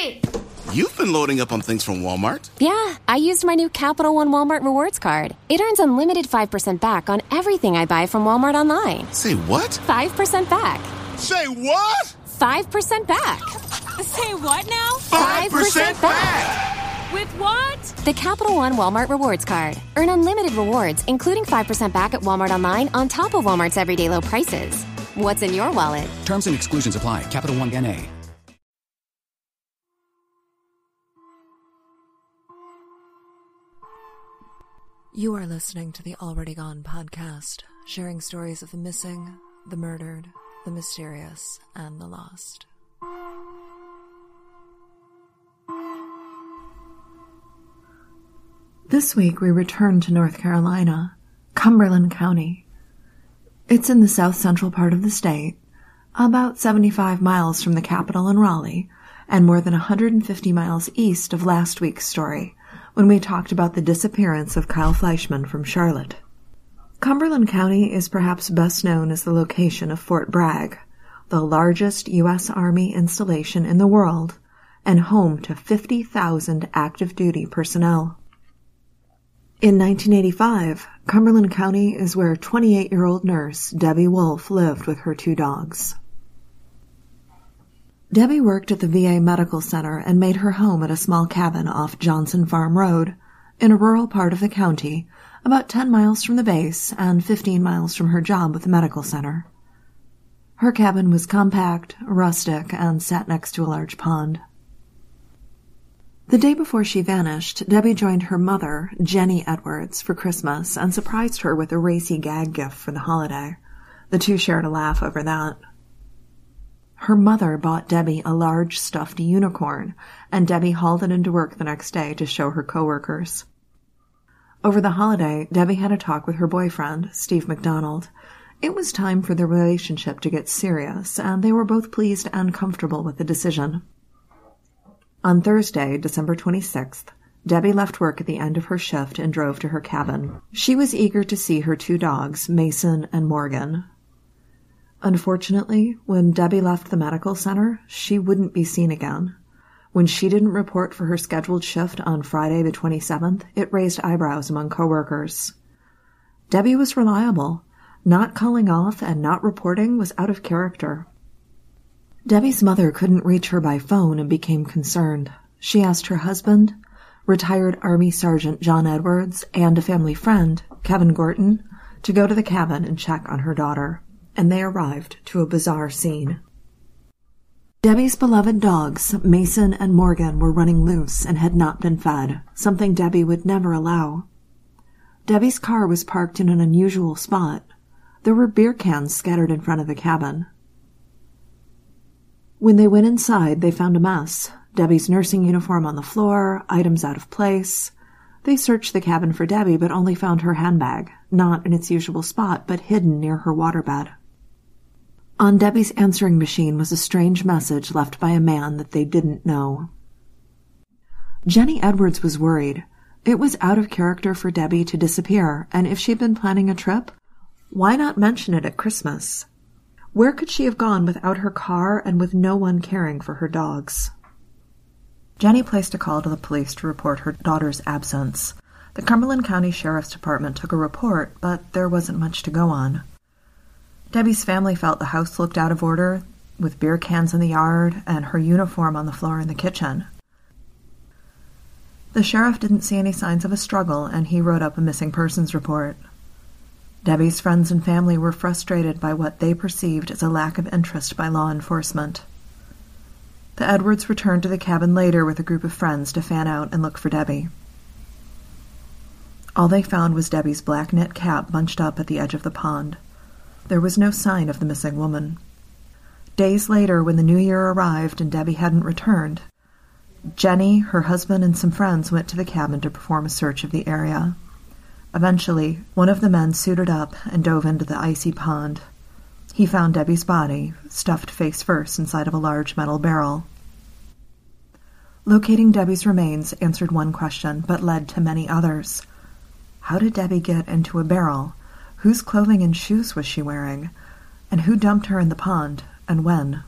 Hurry! You've been loading up on things from Walmart. Yeah, I used my new Capital One Walmart Rewards card. It earns unlimited 5% back on everything I buy from Walmart online. Say what? 5% back. Say what? 5% back. Say what now? 5% back! With what? The Capital One Walmart Rewards card. Earn unlimited rewards, including 5% back at Walmart online on top of Walmart's everyday low prices. What's in your wallet? Terms and exclusions apply. Capital One NA. You are listening to the Already Gone podcast, sharing stories of the missing, the murdered, the mysterious, and the lost. This week we return to North Carolina, Cumberland County. It's in the south central part of the state, about 75 miles from the capital in Raleigh, and more than 150 miles east of last week's story when we talked about the disappearance of Kyle Fleischmann from Charlotte. Cumberland County is perhaps best known as the location of Fort Bragg, the largest U.S. Army installation in the world and home to 50,000 active duty personnel. In 1985, Cumberland County is where 28 year old nurse Debbie Wolfe lived with her two dogs. Debbie worked at the VA Medical Center and made her home at a small cabin off Johnson Farm Road in a rural part of the county, about 10 miles from the base and 15 miles from her job with the medical center. Her cabin was compact, rustic, and sat next to a large pond. The day before she vanished, Debbie joined her mother, Jenny Edwards, for Christmas and surprised her with a racy gag gift for the holiday. The two shared a laugh over that. Her mother bought Debbie a large stuffed unicorn, and Debbie hauled it into work the next day to show her coworkers. Over the holiday, Debbie had a talk with her boyfriend, Steve McDonald. It was time for their relationship to get serious, and they were both pleased and comfortable with the decision. On Thursday, December 26th, Debbie left work at the end of her shift and drove to her cabin. She was eager to see her two dogs, Mason and Morgan. Unfortunately, when Debbie left the medical center, she wouldn't be seen again. When she didn't report for her scheduled shift on Friday the 27th, it raised eyebrows among coworkers. Debbie was reliable. Not calling off and not reporting was out of character. Debbie's mother couldn't reach her by phone and became concerned. She asked her husband, retired Army Sergeant John Edwards, and a family friend, Kevin Gorton, to go to the cabin and check on her daughter. And they arrived to a bizarre scene. Debbie's beloved dogs, Mason and Morgan, were running loose and had not been fed, something Debbie would never allow. Debbie's car was parked in an unusual spot. There were beer cans scattered in front of the cabin. When they went inside, they found a mess. Debbie's nursing uniform on the floor, items out of place. They searched the cabin for Debbie, but only found her handbag, not in its usual spot, but hidden near her waterbed. On Debbie's answering machine was a strange message left by a man that they didn't know. Jenny Edwards was worried. It was out of character for Debbie to disappear, and if she'd been planning a trip, why not mention it at Christmas? Where could she have gone without her car and with no one caring for her dogs? Jenny placed a call to the police to report her daughter's absence. The Cumberland County Sheriff's Department took a report, but there wasn't much to go on. Debbie's family felt the house looked out of order, with beer cans in the yard and her uniform on the floor in the kitchen. The sheriff didn't see any signs of a struggle, and he wrote up a missing persons report. Debbie's friends and family were frustrated by what they perceived as a lack of interest by law enforcement. The Edwards returned to the cabin later with a group of friends to fan out and look for Debbie. All they found was Debbie's black knit cap bunched up at the edge of the pond. There was no sign of the missing woman. Days later, when the new year arrived and Debbie hadn't returned, Jenny, her husband, and some friends went to the cabin to perform a search of the area. Eventually, one of the men suited up and dove into the icy pond. He found Debbie's body, stuffed face first inside of a large metal barrel. Locating Debbie's remains answered one question, but led to many others. How did Debbie get into a barrel? Whose clothing and shoes was she wearing? And who dumped her in the pond, and when?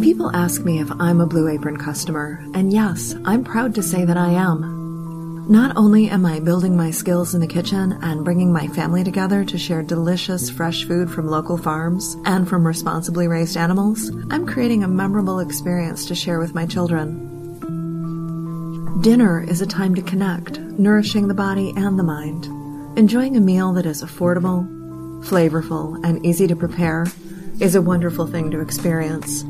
People ask me if I'm a Blue Apron customer, and yes, I'm proud to say that I am. Not only am I building my skills in the kitchen and bringing my family together to share delicious, fresh food from local farms and from responsibly raised animals, I'm creating a memorable experience to share with my children. Dinner is a time to connect, nourishing the body and the mind. Enjoying a meal that is affordable, flavorful, and easy to prepare is a wonderful thing to experience.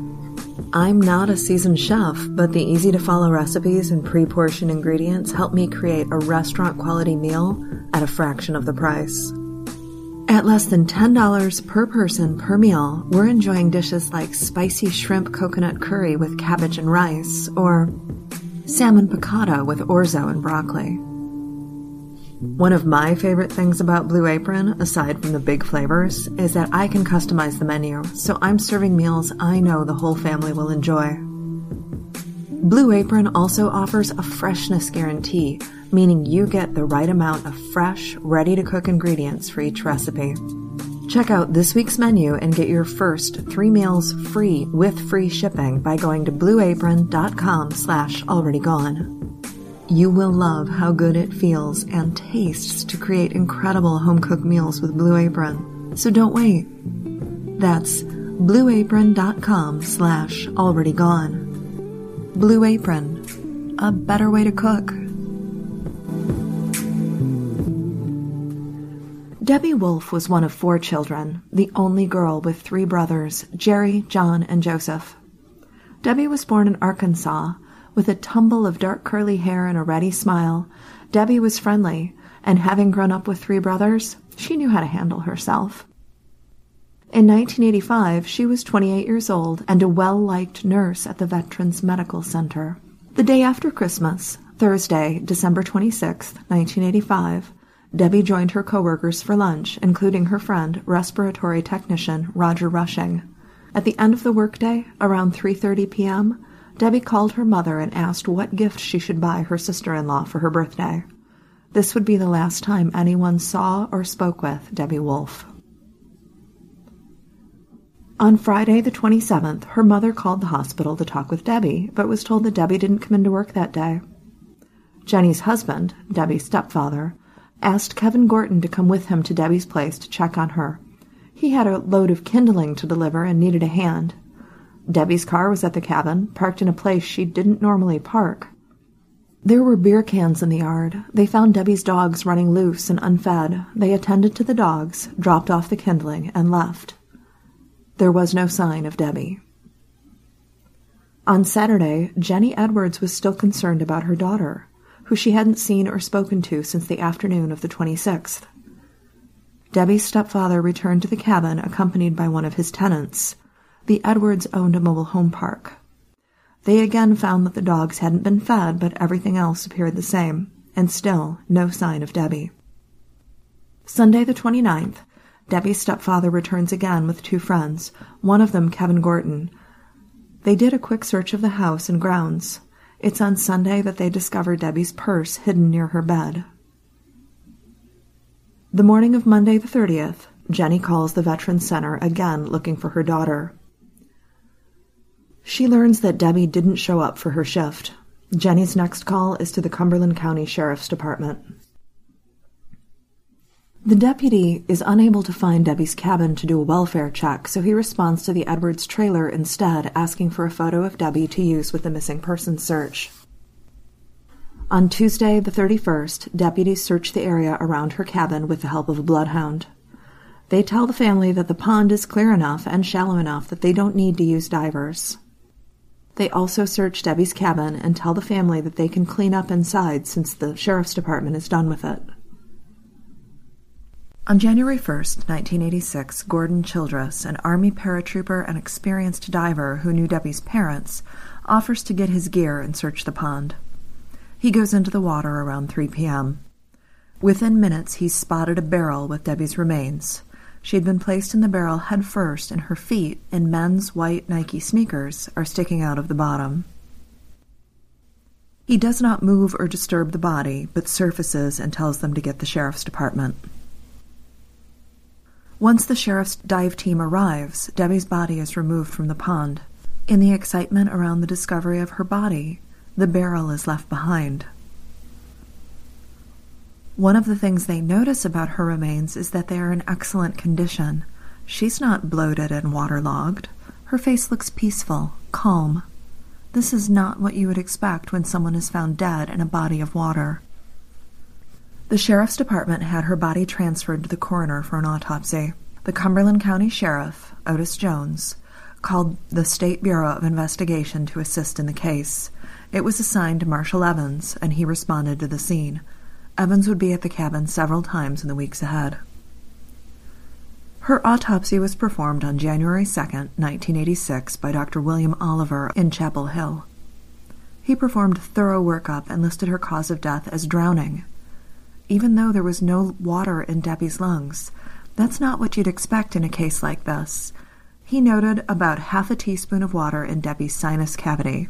I'm not a seasoned chef, but the easy to follow recipes and pre portioned ingredients help me create a restaurant quality meal at a fraction of the price. At less than $10 per person per meal, we're enjoying dishes like spicy shrimp coconut curry with cabbage and rice, or salmon piccata with orzo and broccoli. One of my favorite things about Blue Apron, aside from the big flavors, is that I can customize the menu, so I'm serving meals I know the whole family will enjoy. Blue Apron also offers a freshness guarantee, meaning you get the right amount of fresh, ready to cook ingredients for each recipe. Check out this week's menu and get your first three meals free with free shipping by going to blueapron.com slash already gone. You will love how good it feels and tastes to create incredible home cooked meals with Blue Apron. So don't wait. That's blueapron.com slash already gone. Blue Apron, a better way to cook. Debbie Wolfe was one of four children, the only girl with three brothers, Jerry, John, and Joseph. Debbie was born in Arkansas with a tumble of dark curly hair and a ready smile, Debbie was friendly, and having grown up with three brothers, she knew how to handle herself. In 1985, she was 28 years old and a well liked nurse at the Veterans Medical Center. The day after Christmas, Thursday, December 26, 1985, Debbie joined her coworkers for lunch, including her friend, respiratory technician Roger Rushing. At the end of the workday, around 3:30 p.m., Debbie called her mother and asked what gift she should buy her sister-in-law for her birthday. This would be the last time anyone saw or spoke with Debbie Wolfe. On Friday, the 27th, her mother called the hospital to talk with Debbie, but was told that Debbie didn't come into work that day. Jenny's husband, Debbie's stepfather, asked Kevin Gorton to come with him to Debbie's place to check on her. He had a load of kindling to deliver and needed a hand. Debbie's car was at the cabin, parked in a place she didn't normally park. There were beer cans in the yard. They found Debbie's dogs running loose and unfed. They attended to the dogs, dropped off the kindling, and left. There was no sign of Debbie. On Saturday, Jenny Edwards was still concerned about her daughter, who she hadn't seen or spoken to since the afternoon of the 26th. Debbie's stepfather returned to the cabin accompanied by one of his tenants the Edwards owned a mobile home park. They again found that the dogs hadn't been fed, but everything else appeared the same, and still no sign of Debbie. Sunday the 29th, Debbie's stepfather returns again with two friends, one of them Kevin Gorton. They did a quick search of the house and grounds. It's on Sunday that they discover Debbie's purse hidden near her bed. The morning of Monday the 30th, Jenny calls the Veterans Center again looking for her daughter. She learns that Debbie didn't show up for her shift. Jenny's next call is to the Cumberland County Sheriff's Department. The deputy is unable to find Debbie's cabin to do a welfare check, so he responds to the Edwards trailer instead, asking for a photo of Debbie to use with the missing persons search. On Tuesday, the 31st, deputies search the area around her cabin with the help of a bloodhound. They tell the family that the pond is clear enough and shallow enough that they don't need to use divers. They also search Debbie's cabin and tell the family that they can clean up inside since the sheriff's department is done with it. On January 1, 1986, Gordon Childress, an Army paratrooper and experienced diver who knew Debbie's parents, offers to get his gear and search the pond. He goes into the water around 3 p.m. Within minutes, he's spotted a barrel with Debbie's remains. She had been placed in the barrel head first, and her feet, in men's white Nike sneakers, are sticking out of the bottom. He does not move or disturb the body, but surfaces and tells them to get the sheriff's department. Once the sheriff's dive team arrives, Debbie's body is removed from the pond. In the excitement around the discovery of her body, the barrel is left behind. One of the things they notice about her remains is that they are in excellent condition. She's not bloated and waterlogged. Her face looks peaceful, calm. This is not what you would expect when someone is found dead in a body of water. The sheriff's department had her body transferred to the coroner for an autopsy. The Cumberland County Sheriff, Otis Jones, called the State Bureau of Investigation to assist in the case. It was assigned to Marshall Evans, and he responded to the scene. Evans would be at the cabin several times in the weeks ahead. Her autopsy was performed on January 2, 1986, by Dr. William Oliver in Chapel Hill. He performed thorough workup and listed her cause of death as drowning. Even though there was no water in Debbie's lungs, that's not what you'd expect in a case like this. He noted about half a teaspoon of water in Debbie's sinus cavity.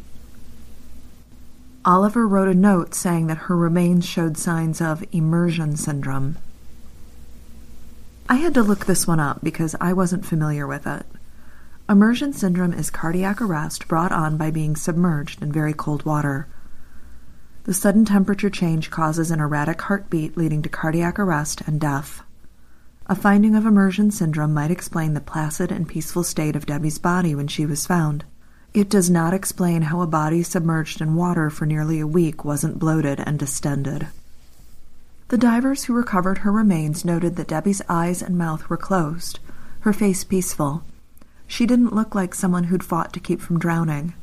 Oliver wrote a note saying that her remains showed signs of immersion syndrome. I had to look this one up because I wasn't familiar with it. Immersion syndrome is cardiac arrest brought on by being submerged in very cold water. The sudden temperature change causes an erratic heartbeat leading to cardiac arrest and death. A finding of immersion syndrome might explain the placid and peaceful state of Debbie's body when she was found. It does not explain how a body submerged in water for nearly a week wasn't bloated and distended. The divers who recovered her remains noted that Debbie's eyes and mouth were closed, her face peaceful. She didn't look like someone who'd fought to keep from drowning.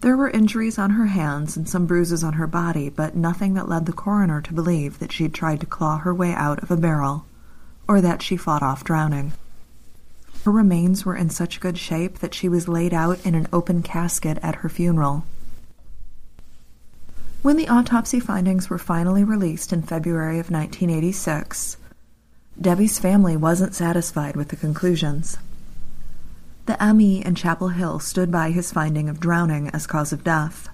There were injuries on her hands and some bruises on her body, but nothing that led the coroner to believe that she'd tried to claw her way out of a barrel, or that she fought off drowning. Her remains were in such good shape that she was laid out in an open casket at her funeral. When the autopsy findings were finally released in February of 1986, Debbie's family wasn't satisfied with the conclusions. The ME in Chapel Hill stood by his finding of drowning as cause of death.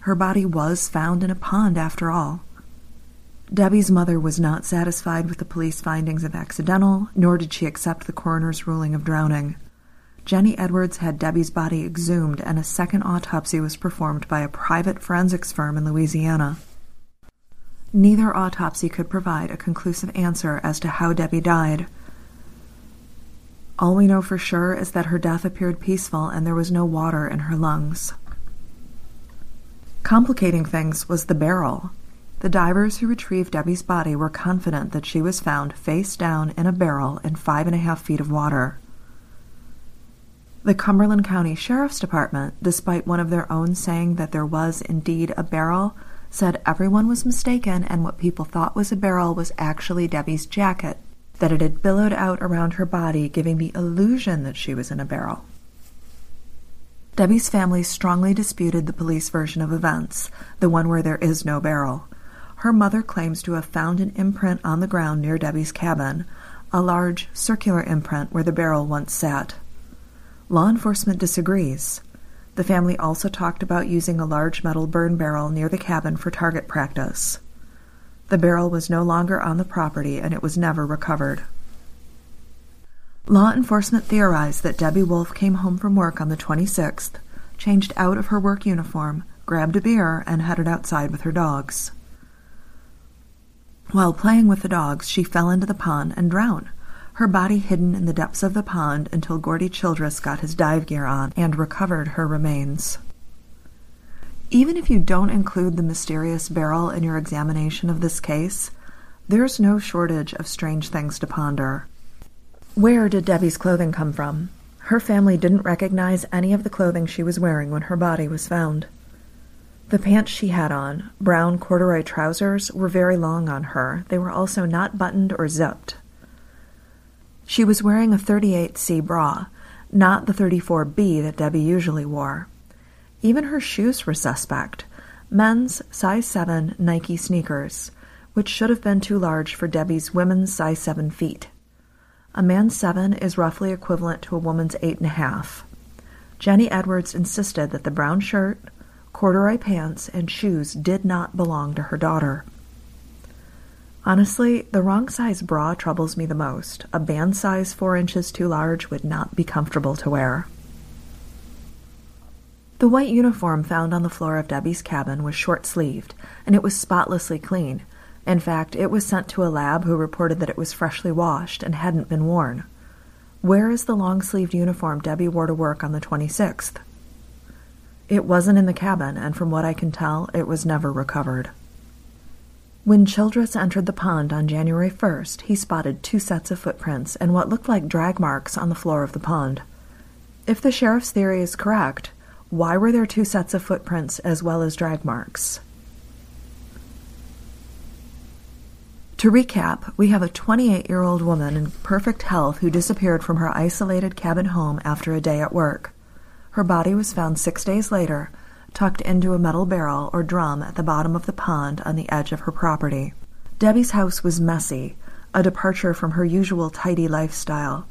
Her body was found in a pond after all. Debbie's mother was not satisfied with the police findings of accidental, nor did she accept the coroner's ruling of drowning. Jenny Edwards had Debbie's body exhumed, and a second autopsy was performed by a private forensics firm in Louisiana. Neither autopsy could provide a conclusive answer as to how Debbie died. All we know for sure is that her death appeared peaceful and there was no water in her lungs. Complicating things was the barrel. The divers who retrieved Debbie's body were confident that she was found face down in a barrel in five and a half feet of water. The Cumberland County Sheriff's Department, despite one of their own saying that there was indeed a barrel, said everyone was mistaken and what people thought was a barrel was actually Debbie's jacket, that it had billowed out around her body, giving the illusion that she was in a barrel. Debbie's family strongly disputed the police version of events, the one where there is no barrel. Her mother claims to have found an imprint on the ground near Debbie's cabin, a large circular imprint where the barrel once sat. Law enforcement disagrees. The family also talked about using a large metal burn barrel near the cabin for target practice. The barrel was no longer on the property and it was never recovered. Law enforcement theorized that Debbie Wolfe came home from work on the 26th, changed out of her work uniform, grabbed a beer, and headed outside with her dogs. While playing with the dogs, she fell into the pond and drowned, her body hidden in the depths of the pond until Gordy Childress got his dive gear on and recovered her remains. Even if you don't include the mysterious barrel in your examination of this case, there's no shortage of strange things to ponder. Where did Debbie's clothing come from? Her family didn't recognize any of the clothing she was wearing when her body was found. The pants she had on, brown corduroy trousers, were very long on her. They were also not buttoned or zipped. She was wearing a 38C bra, not the 34B that Debbie usually wore. Even her shoes were suspect men's size 7 Nike sneakers, which should have been too large for Debbie's women's size 7 feet. A man's 7 is roughly equivalent to a woman's 8.5. Jenny Edwards insisted that the brown shirt, corduroy pants, and shoes did not belong to her daughter. Honestly, the wrong size bra troubles me the most. A band size four inches too large would not be comfortable to wear. The white uniform found on the floor of Debbie's cabin was short sleeved, and it was spotlessly clean. In fact, it was sent to a lab who reported that it was freshly washed and hadn't been worn. Where is the long sleeved uniform Debbie wore to work on the 26th? It wasn't in the cabin, and from what I can tell, it was never recovered. When Childress entered the pond on January 1st, he spotted two sets of footprints and what looked like drag marks on the floor of the pond. If the sheriff's theory is correct, why were there two sets of footprints as well as drag marks? To recap, we have a 28 year old woman in perfect health who disappeared from her isolated cabin home after a day at work. Her body was found six days later, tucked into a metal barrel or drum at the bottom of the pond on the edge of her property. Debbie's house was messy, a departure from her usual tidy lifestyle.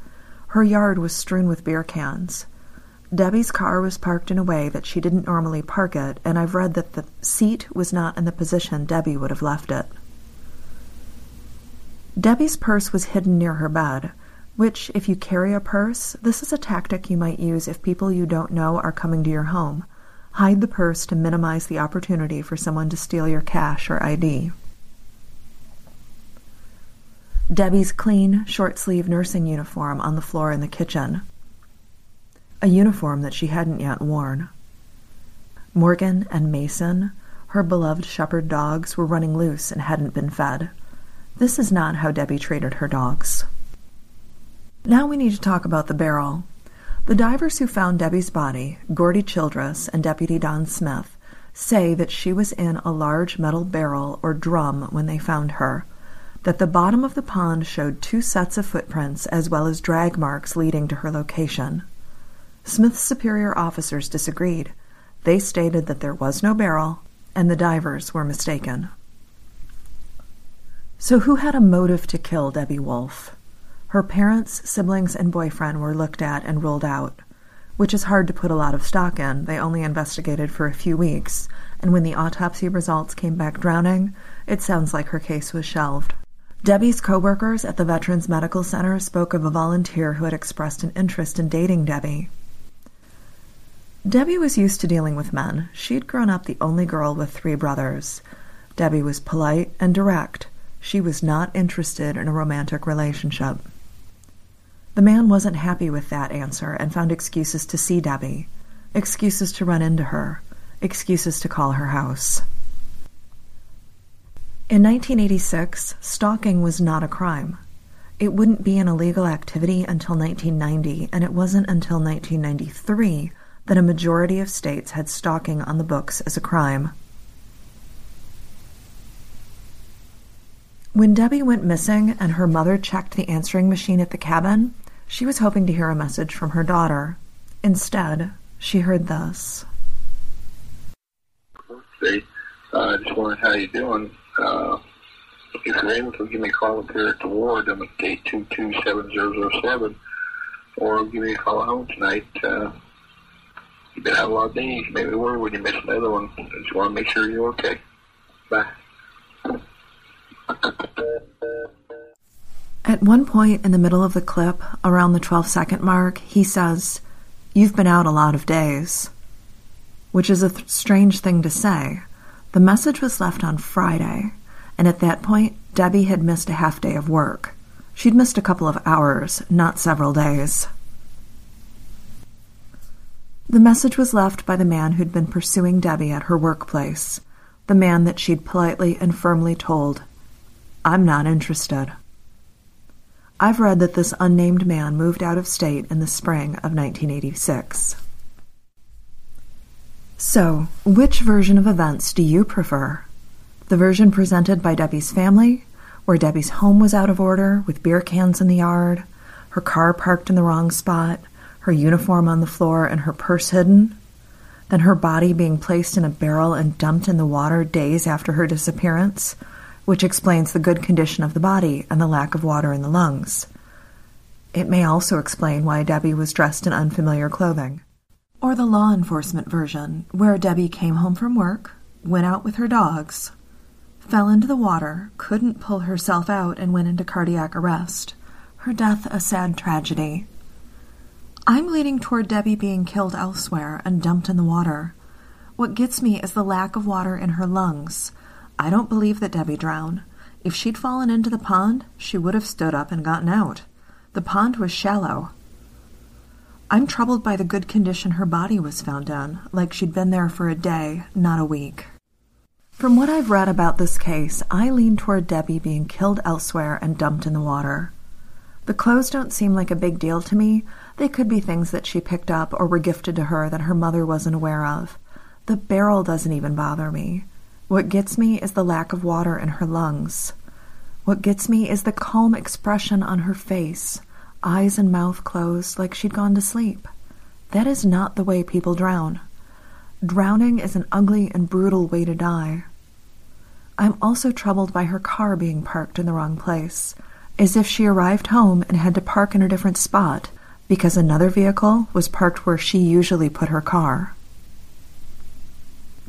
Her yard was strewn with beer cans. Debbie's car was parked in a way that she didn't normally park it, and I've read that the seat was not in the position Debbie would have left it. Debbie's purse was hidden near her bed, which, if you carry a purse, this is a tactic you might use if people you don't know are coming to your home. Hide the purse to minimize the opportunity for someone to steal your cash or ID. Debbie's clean, short sleeve nursing uniform on the floor in the kitchen. A uniform that she hadn't yet worn. Morgan and Mason, her beloved shepherd dogs, were running loose and hadn't been fed. This is not how Debbie treated her dogs. Now we need to talk about the barrel. The divers who found Debbie's body, Gordy Childress and Deputy Don Smith, say that she was in a large metal barrel or drum when they found her, that the bottom of the pond showed two sets of footprints as well as drag marks leading to her location. Smith's superior officers disagreed. They stated that there was no barrel and the divers were mistaken. So, who had a motive to kill Debbie Wolfe? Her parents, siblings, and boyfriend were looked at and ruled out, which is hard to put a lot of stock in. They only investigated for a few weeks, and when the autopsy results came back drowning, it sounds like her case was shelved. Debbie's coworkers at the Veterans Medical Center spoke of a volunteer who had expressed an interest in dating Debbie. Debbie was used to dealing with men. She'd grown up the only girl with three brothers. Debbie was polite and direct. She was not interested in a romantic relationship. The man wasn't happy with that answer and found excuses to see Debbie, excuses to run into her, excuses to call her house. In 1986, stalking was not a crime. It wouldn't be an illegal activity until 1990, and it wasn't until 1993 that a majority of states had stalking on the books as a crime. When Debbie went missing and her mother checked the answering machine at the cabin, she was hoping to hear a message from her daughter. Instead, she heard this. Say, uh, just wondering how you doing. Uh, if you're able to give me a call up here at the ward, I'm at gate 227007, or give me a call home tonight. Uh, you've been out a lot of days. Maybe worry when you miss another one. I just want to make sure you're okay. Bye. At one point in the middle of the clip, around the 12 second mark, he says, You've been out a lot of days. Which is a th- strange thing to say. The message was left on Friday, and at that point, Debbie had missed a half day of work. She'd missed a couple of hours, not several days. The message was left by the man who'd been pursuing Debbie at her workplace, the man that she'd politely and firmly told, I'm not interested. I've read that this unnamed man moved out of state in the spring of 1986. So, which version of events do you prefer? The version presented by Debbie's family, where Debbie's home was out of order with beer cans in the yard, her car parked in the wrong spot, her uniform on the floor, and her purse hidden? Then her body being placed in a barrel and dumped in the water days after her disappearance? which explains the good condition of the body and the lack of water in the lungs. It may also explain why Debbie was dressed in unfamiliar clothing. Or the law enforcement version, where Debbie came home from work, went out with her dogs, fell into the water, couldn't pull herself out, and went into cardiac arrest. Her death a sad tragedy. I'm leaning toward Debbie being killed elsewhere and dumped in the water. What gets me is the lack of water in her lungs. I don't believe that Debbie drowned. If she'd fallen into the pond, she would have stood up and gotten out. The pond was shallow. I'm troubled by the good condition her body was found in, like she'd been there for a day, not a week. From what I've read about this case, I lean toward Debbie being killed elsewhere and dumped in the water. The clothes don't seem like a big deal to me. They could be things that she picked up or were gifted to her that her mother wasn't aware of. The barrel doesn't even bother me. What gets me is the lack of water in her lungs. What gets me is the calm expression on her face, eyes and mouth closed like she'd gone to sleep. That is not the way people drown. Drowning is an ugly and brutal way to die. I'm also troubled by her car being parked in the wrong place as if she arrived home and had to park in a different spot because another vehicle was parked where she usually put her car.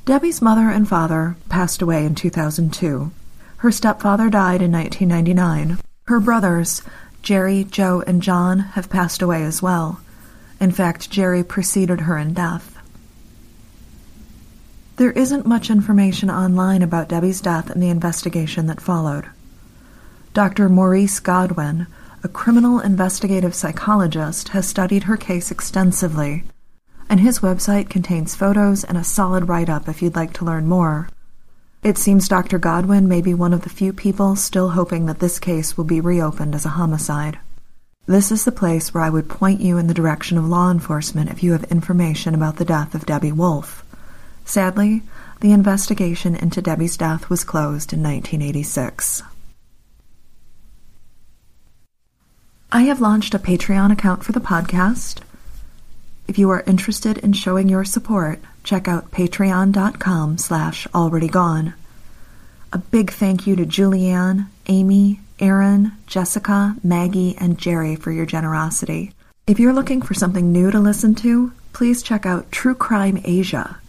Debbie's mother and father passed away in 2002. Her stepfather died in 1999. Her brothers, Jerry, Joe, and John, have passed away as well. In fact, Jerry preceded her in death. There isn't much information online about Debbie's death and the investigation that followed. Dr. Maurice Godwin, a criminal investigative psychologist, has studied her case extensively, and his website contains photos and a solid write up if you'd like to learn more. It seems Dr. Godwin may be one of the few people still hoping that this case will be reopened as a homicide. This is the place where I would point you in the direction of law enforcement if you have information about the death of Debbie Wolfe. Sadly, the investigation into Debbie's death was closed in 1986. I have launched a Patreon account for the podcast. If you are interested in showing your support, check out patreon.com slash alreadygone. A big thank you to Julianne, Amy, Aaron, Jessica, Maggie, and Jerry for your generosity. If you're looking for something new to listen to, please check out True Crime Asia.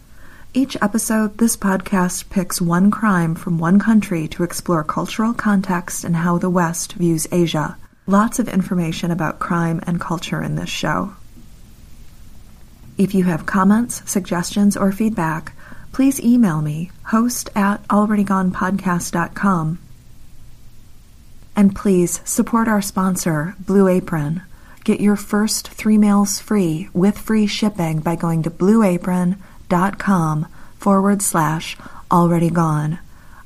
Each episode, this podcast picks one crime from one country to explore cultural context and how the West views Asia. Lots of information about crime and culture in this show. If you have comments, suggestions, or feedback, please email me, host at alreadygonepodcast.com. And please support our sponsor, Blue Apron. Get your first three meals free with free shipping by going to blueapron.com forward slash already gone.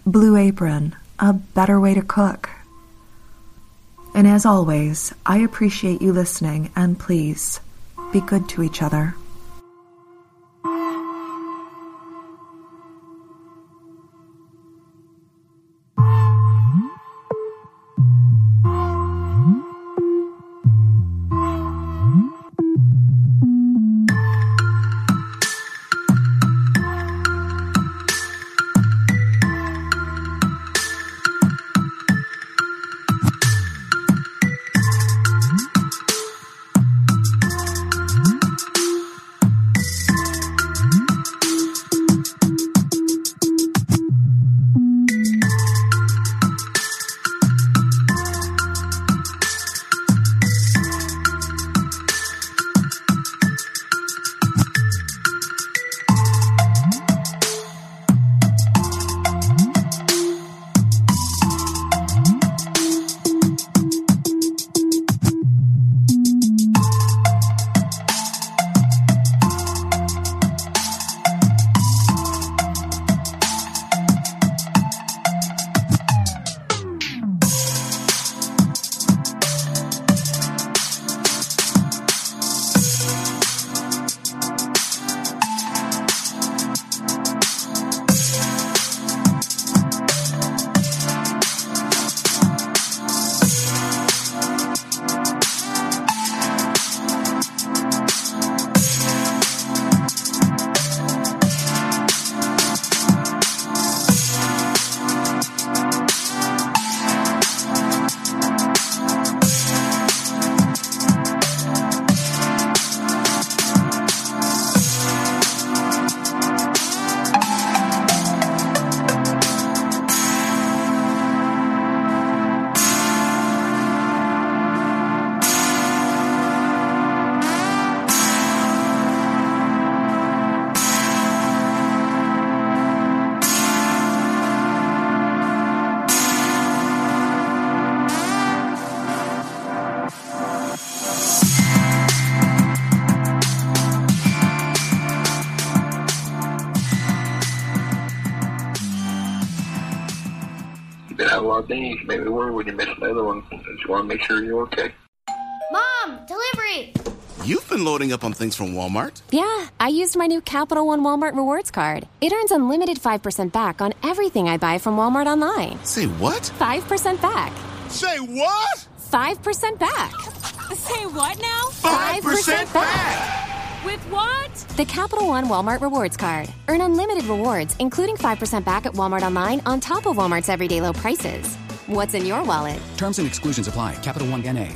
Blue Apron, a better way to cook. And as always, I appreciate you listening, and please be good to each other. Of days. Maybe worry when you miss another one. Just want to make sure you're okay. Mom, delivery! You've been loading up on things from Walmart. Yeah, I used my new Capital One Walmart Rewards card. It earns unlimited 5% back on everything I buy from Walmart online. Say what? 5% back. Say what? 5% back. Say what now? 5% back! With what? The Capital One Walmart Rewards card. Earn unlimited rewards, including 5% back at Walmart online on top of Walmart's everyday low prices. What's in your wallet? Terms and exclusions apply. Capital One NA.